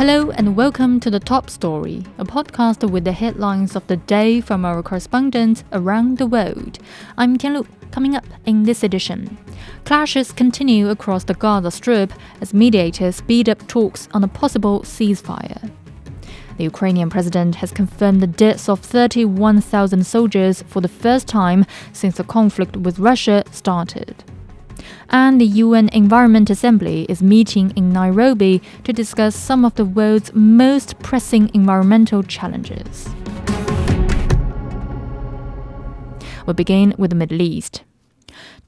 Hello and welcome to the Top Story, a podcast with the headlines of the day from our correspondents around the world. I'm Tianlu. Coming up in this edition, clashes continue across the Gaza Strip as mediators speed up talks on a possible ceasefire. The Ukrainian president has confirmed the deaths of 31,000 soldiers for the first time since the conflict with Russia started and the UN Environment Assembly is meeting in Nairobi to discuss some of the world's most pressing environmental challenges. We begin with the Middle East.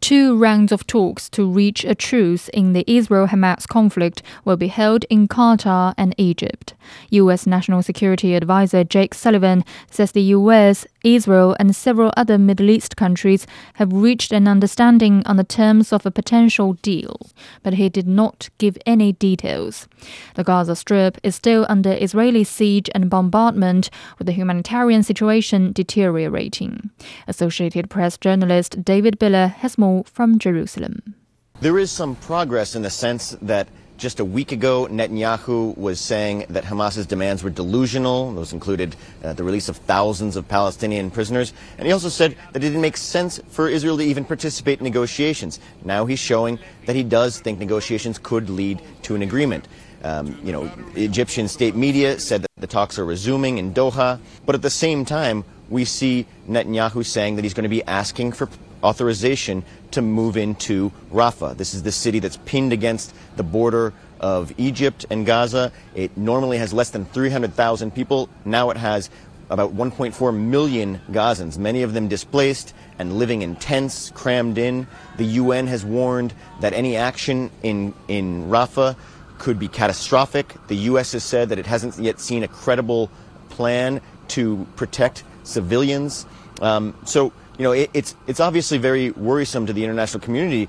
Two rounds of talks to reach a truce in the Israel Hamas conflict will be held in Qatar and Egypt. U.S. National Security Advisor Jake Sullivan says the U.S., Israel, and several other Middle East countries have reached an understanding on the terms of a potential deal, but he did not give any details. The Gaza Strip is still under Israeli siege and bombardment, with the humanitarian situation deteriorating. Associated Press journalist David Biller has more from Jerusalem. There is some progress in the sense that just a week ago, Netanyahu was saying that Hamas's demands were delusional. Those included uh, the release of thousands of Palestinian prisoners. And he also said that it didn't make sense for Israel to even participate in negotiations. Now he's showing that he does think negotiations could lead to an agreement. Um, you know, Egyptian state media said that the talks are resuming in Doha. But at the same time, we see Netanyahu saying that he's going to be asking for authorization to move into Rafah. This is the city that's pinned against the border of Egypt and Gaza. It normally has less than 300,000 people. Now it has about 1.4 million Gazans, many of them displaced and living in tents, crammed in. The UN has warned that any action in, in Rafah could be catastrophic. The U.S. has said that it hasn't yet seen a credible plan to protect civilians. Um, so you know, it, it's, it's obviously very worrisome to the international community.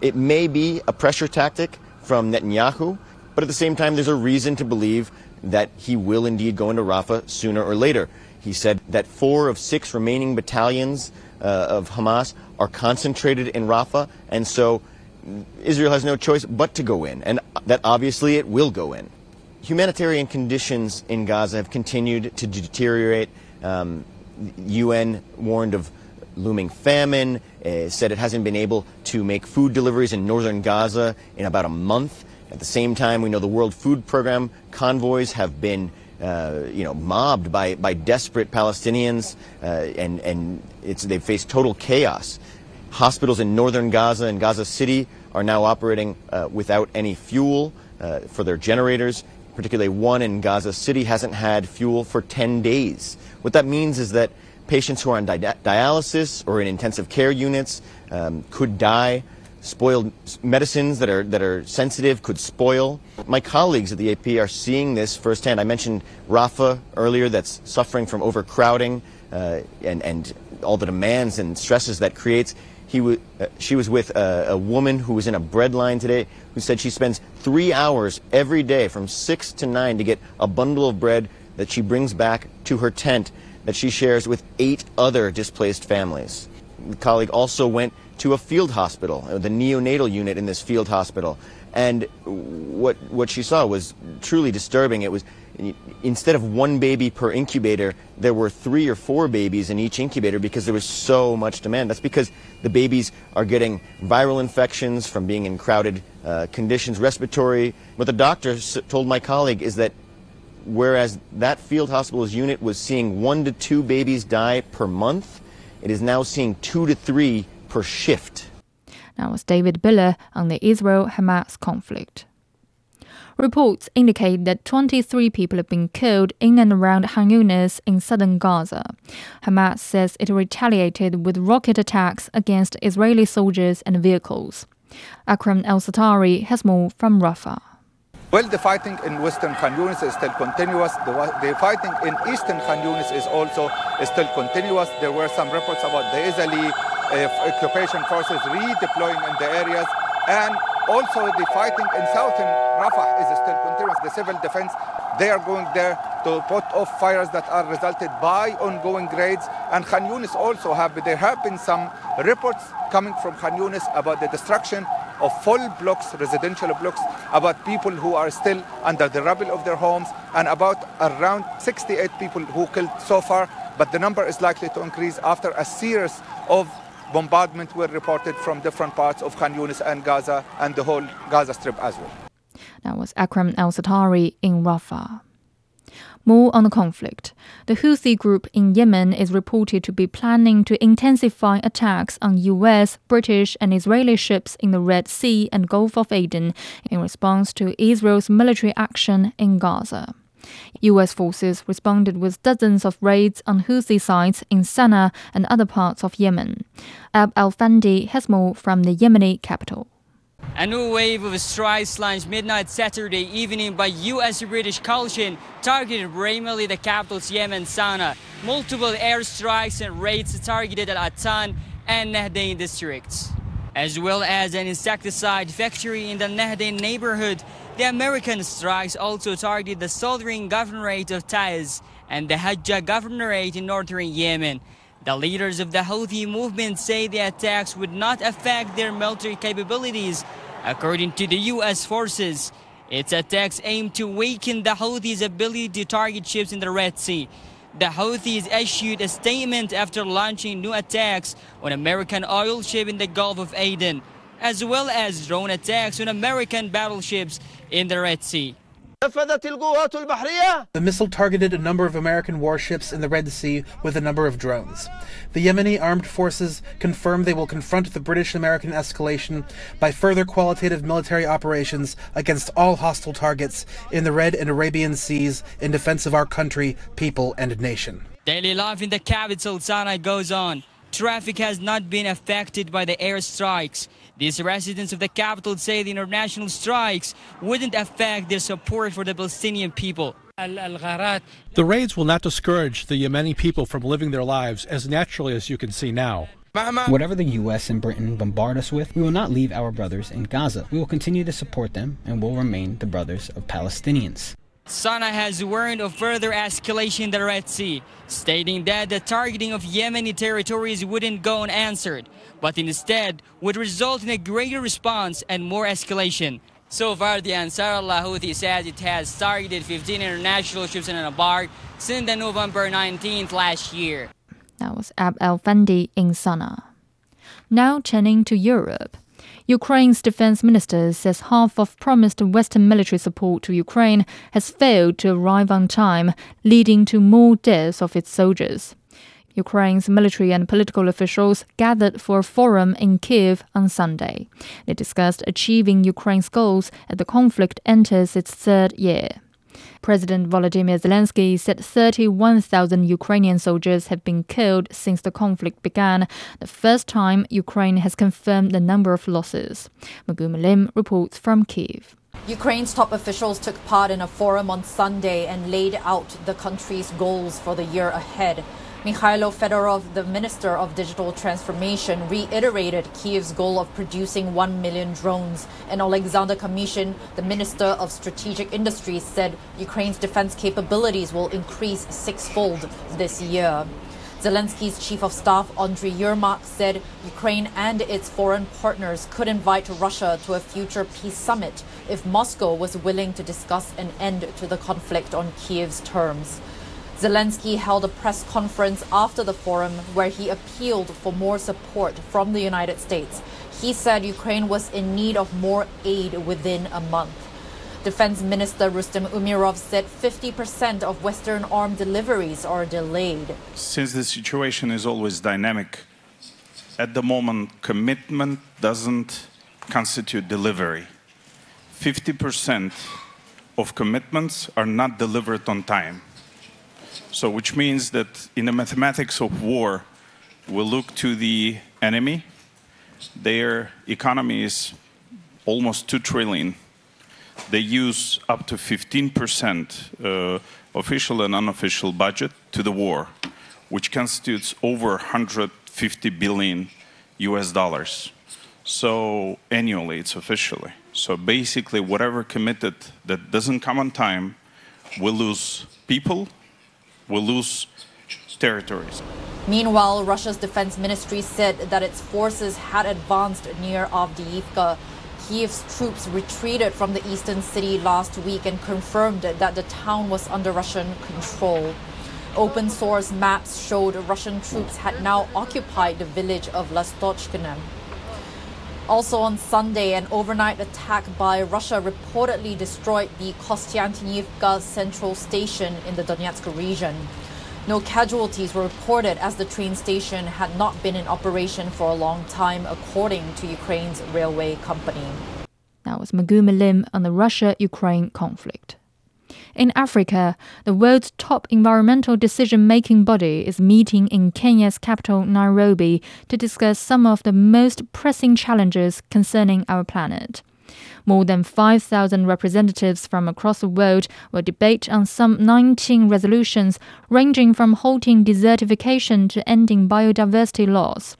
It may be a pressure tactic from Netanyahu, but at the same time, there's a reason to believe that he will indeed go into Rafah sooner or later. He said that four of six remaining battalions uh, of Hamas are concentrated in Rafah, and so Israel has no choice but to go in, and that obviously it will go in. Humanitarian conditions in Gaza have continued to deteriorate. Um, UN warned of looming famine, uh, said it hasn't been able to make food deliveries in northern Gaza in about a month. At the same time, we know the World Food Program convoys have been uh, you know, mobbed by, by desperate Palestinians, uh, and, and they've faced total chaos. Hospitals in northern Gaza and Gaza City are now operating uh, without any fuel uh, for their generators. Particularly one in Gaza City hasn't had fuel for 10 days. What that means is that Patients who are on di dialysis or in intensive care units um, could die. Spoiled medicines that are, that are sensitive could spoil. My colleagues at the AP are seeing this firsthand. I mentioned Rafah earlier that's suffering from overcrowding uh, and, and all the demands and stresses that creates. He uh, she was with a, a, woman who was in a bread line today who said she spends three hours every day from 6 to 9 to get a bundle of bread that she brings back to her tent that she shares with eight other displaced families. The colleague also went to a field hospital, uh, the neonatal unit in this field hospital, and what what she saw was truly disturbing. It was instead of one baby per incubator, there were three or four babies in each incubator because there was so much demand. That's because the babies are getting viral infections from being in crowded uh, conditions, respiratory. What the doctor told my colleague is that whereas that field hospital's unit was seeing one to two babies die per month, it is now seeing two to three per shift. That was David Biller on the Israel Hamas conflict. Reports indicate that 23 people have been killed in and around Khan Yunis in southern Gaza. Hamas says it retaliated with rocket attacks against Israeli soldiers and vehicles. Akram El Satari has more from Rafah. Well, the fighting in western Khan Yunis is still continuous. The, the fighting in eastern Khan Yunis is also still continuous. There were some reports about the Israeli uh, occupation forces redeploying in the areas. And also the fighting in southern Rafah is still continuous. The civil defense, they are going there to put off fires that are resulted by ongoing raids. And Khan Yunis also have, there have been some reports coming from Khan Yunis about the destruction of full blocks, residential blocks, about people who are still under the rubble of their homes, and about around 68 people who killed so far. But the number is likely to increase after a series of bombardment were reported from different parts of Khan Yunis and Gaza and the whole Gaza Strip as well. That was Akram Al Satari in Rafah. More on the conflict. The Houthi group in Yemen is reported to be planning to intensify attacks on US, British, and Israeli ships in the Red Sea and Gulf of Aden in response to Israel's military action in Gaza. US forces responded with dozens of raids on Houthi sites in Sana'a and other parts of Yemen. Ab al Fandi has more from the Yemeni capital. A new wave of strikes launched midnight Saturday evening by U.S. British coalition targeted primarily the capital's Yemen, Sana'a. Multiple airstrikes and raids targeted Al-Attan and Nahdain districts. As well as an insecticide factory in the Nahdain neighborhood, the American strikes also targeted the southern governorate of Taiz and the Hajjah governorate in northern Yemen. The leaders of the Houthi movement say the attacks would not affect their military capabilities According to the U.S. forces, its attacks aim to weaken the Houthis' ability to target ships in the Red Sea. The Houthis issued a statement after launching new attacks on American oil ships in the Gulf of Aden, as well as drone attacks on American battleships in the Red Sea. The missile targeted a number of American warships in the Red Sea with a number of drones. The Yemeni armed forces confirmed they will confront the British American escalation by further qualitative military operations against all hostile targets in the Red and Arabian Seas in defense of our country, people, and nation. Daily life in the capital, Sana'a, goes on. Traffic has not been affected by the airstrikes. These residents of the capital say the international strikes wouldn't affect their support for the Palestinian people. The raids will not discourage the Yemeni people from living their lives as naturally as you can see now. Whatever the U.S. and Britain bombard us with, we will not leave our brothers in Gaza. We will continue to support them and will remain the brothers of Palestinians. Sana'a has warned of further escalation in the Red Sea, stating that the targeting of Yemeni territories wouldn't go unanswered, but instead would result in a greater response and more escalation. So far, the Ansar Allah Houthi says it has targeted 15 international ships in a bar since the November 19th last year. That was Ab El Fandi in Sana'a. Now turning to Europe. Ukraine's defense minister says half of promised Western military support to Ukraine has failed to arrive on time, leading to more deaths of its soldiers. Ukraine's military and political officials gathered for a forum in Kiev on Sunday. They discussed achieving Ukraine's goals as the conflict enters its third year. President Volodymyr Zelensky said 31,000 Ukrainian soldiers have been killed since the conflict began, the first time Ukraine has confirmed the number of losses. Maguma Lim reports from Kiev. Ukraine's top officials took part in a forum on Sunday and laid out the country's goals for the year ahead. Mikhailo Fedorov, the Minister of Digital Transformation, reiterated Kiev's goal of producing 1 million drones. And Alexander Kamyshin, the Minister of Strategic Industries, said Ukraine's defense capabilities will increase sixfold this year. Zelensky's chief of staff, Andriy Yermak, said Ukraine and its foreign partners could invite Russia to a future peace summit if Moscow was willing to discuss an end to the conflict on Kiev's terms. Zelensky held a press conference after the forum where he appealed for more support from the United States. He said Ukraine was in need of more aid within a month. Defense Minister Rustem Umerov said 50% of Western armed deliveries are delayed. Since the situation is always dynamic, at the moment, commitment doesn't constitute delivery. 50% of commitments are not delivered on time. So, which means that in the mathematics of war, we look to the enemy. Their economy is almost 2 trillion. They use up to 15% uh, official and unofficial budget to the war, which constitutes over 150 billion US dollars. So annually, it's officially. So basically, whatever committed that doesn't come on time will lose people will lose territories. Meanwhile, Russia's defense ministry said that its forces had advanced near Avdiivka. Kiev's troops retreated from the eastern city last week and confirmed that the town was under Russian control. Open source maps showed Russian troops had now occupied the village of Lastochkina. Also on Sunday, an overnight attack by Russia reportedly destroyed the Kostiantynivka central station in the Donetsk region. No casualties were reported as the train station had not been in operation for a long time, according to Ukraine's railway company. That was Maguma Lim on the Russia Ukraine conflict. In Africa, the world's top environmental decision making body is meeting in Kenya's capital, Nairobi, to discuss some of the most pressing challenges concerning our planet. More than 5,000 representatives from across the world will debate on some 19 resolutions, ranging from halting desertification to ending biodiversity loss.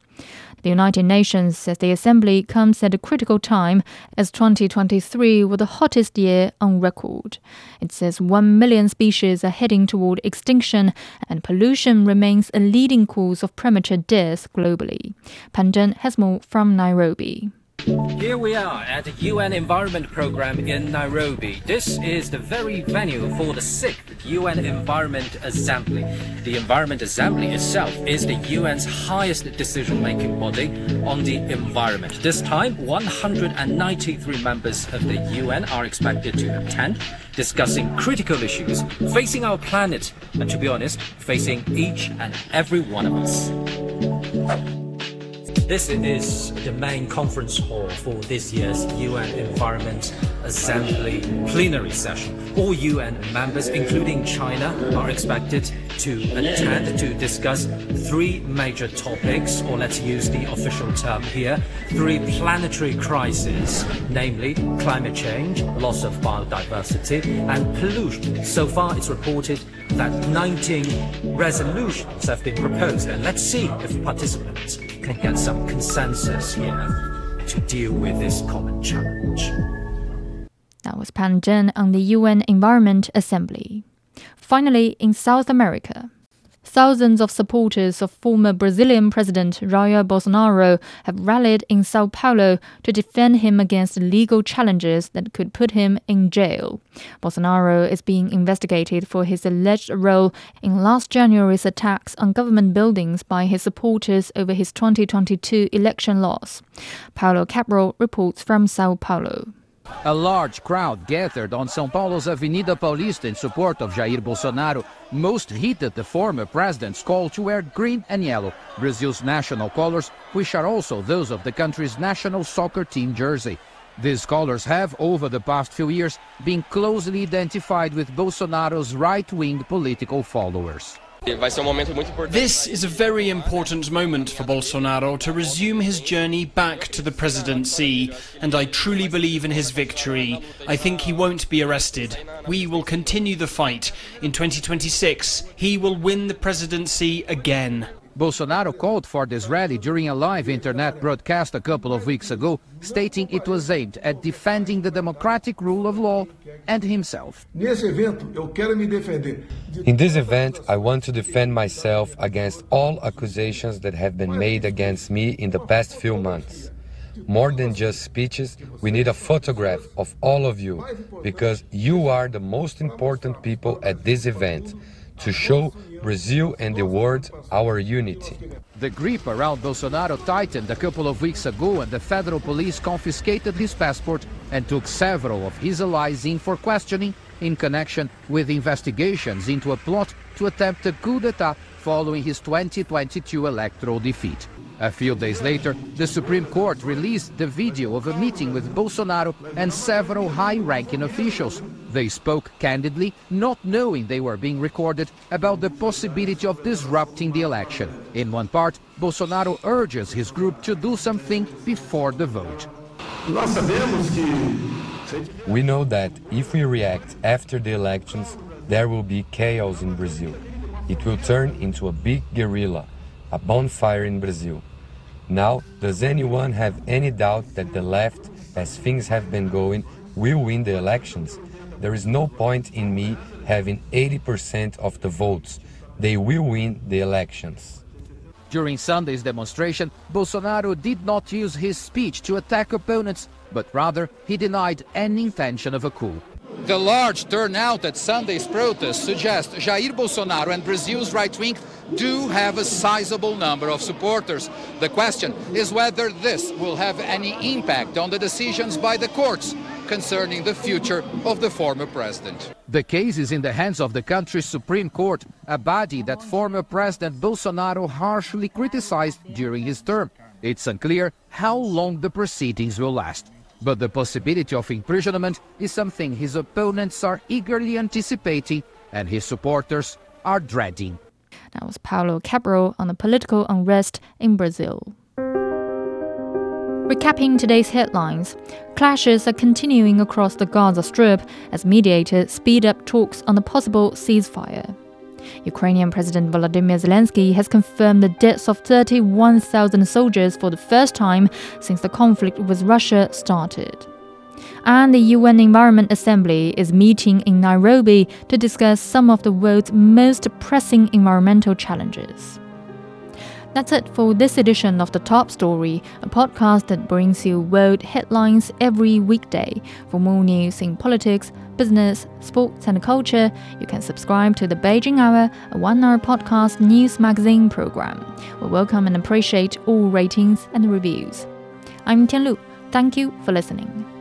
The United Nations says the assembly comes at a critical time as 2023 was the hottest year on record. It says 1 million species are heading toward extinction and pollution remains a leading cause of premature deaths globally. Pandan has more from Nairobi. Here we are at the UN Environment Programme in Nairobi. This is the very venue for the sixth UN Environment Assembly. The Environment Assembly itself is the UN's highest decision-making body on the environment. This time, 193 members of the UN are expected to attend, discussing critical issues facing our planet, and to be honest, facing each and every one of us. This is the main conference hall for this year's UN Environment Assembly plenary session. All UN members, including China, are expected to attend to discuss three major topics, or let's use the official term here, three planetary crises, namely climate change, loss of biodiversity, and pollution. So far, it's reported that 19 resolutions have been proposed, and let's see if participants can get some consensus here to deal with this common challenge. That was Pan Zhen on the UN Environment Assembly. Finally, in South America, Thousands of supporters of former Brazilian President Jair Bolsonaro have rallied in Sao Paulo to defend him against legal challenges that could put him in jail. Bolsonaro is being investigated for his alleged role in last January's attacks on government buildings by his supporters over his 2022 election loss. Paulo Cabral reports from Sao Paulo. A large crowd gathered on São Paulo's Avenida Paulista in support of Jair Bolsonaro. Most heated the former president's call to wear green and yellow, Brazil's national colors, which are also those of the country's national soccer team jersey. These colors have, over the past few years, been closely identified with Bolsonaro's right-wing political followers. This is a very important moment for Bolsonaro to resume his journey back to the presidency, and I truly believe in his victory. I think he won't be arrested. We will continue the fight. In 2026, he will win the presidency again. Bolsonaro called for this rally during a live internet broadcast a couple of weeks ago, stating it was aimed at defending the democratic rule of law and himself. In this event, I want to defend myself against all accusations that have been made against me in the past few months. More than just speeches, we need a photograph of all of you because you are the most important people at this event to show Brazil and the world our unity. The grip around Bolsonaro tightened a couple of weeks ago and the federal police confiscated his passport and took several of his allies in for questioning in connection with investigations into a plot to attempt a coup d'etat following his 2022 electoral defeat. A few days later, the Supreme Court released the video of a meeting with Bolsonaro and several high-ranking officials. They spoke candidly, not knowing they were being recorded, about the possibility of disrupting the election. In one part, Bolsonaro urges his group to do something before the vote. We know that if we react after the elections, there will be chaos in Brazil. It will turn into a big guerrilla a bonfire in Brazil. Now, does anyone have any doubt that the left, as things have been going, will win the elections? There is no point in me having 80% of the votes. They will win the elections. During Sunday's demonstration, Bolsonaro did not use his speech to attack opponents, but rather he denied any intention of a coup. The large turnout at Sunday's protest suggests Jair Bolsonaro and Brazil's right wing do have a sizable number of supporters. The question is whether this will have any impact on the decisions by the courts concerning the future of the former president. The case is in the hands of the country's Supreme Court, a body that former President Bolsonaro harshly criticized during his term. It's unclear how long the proceedings will last. But the possibility of imprisonment is something his opponents are eagerly anticipating and his supporters are dreading. That was Paulo Cabral on the political unrest in Brazil. Recapping today's headlines, clashes are continuing across the Gaza Strip as mediators speed up talks on a possible ceasefire. Ukrainian President Volodymyr Zelensky has confirmed the deaths of 31,000 soldiers for the first time since the conflict with Russia started. And the UN Environment Assembly is meeting in Nairobi to discuss some of the world's most pressing environmental challenges. That's it for this edition of The Top Story, a podcast that brings you world headlines every weekday. For more news in politics, business, sports, and culture, you can subscribe to the Beijing Hour, a one hour podcast news magazine program. We welcome and appreciate all ratings and reviews. I'm Tian Lu. Thank you for listening.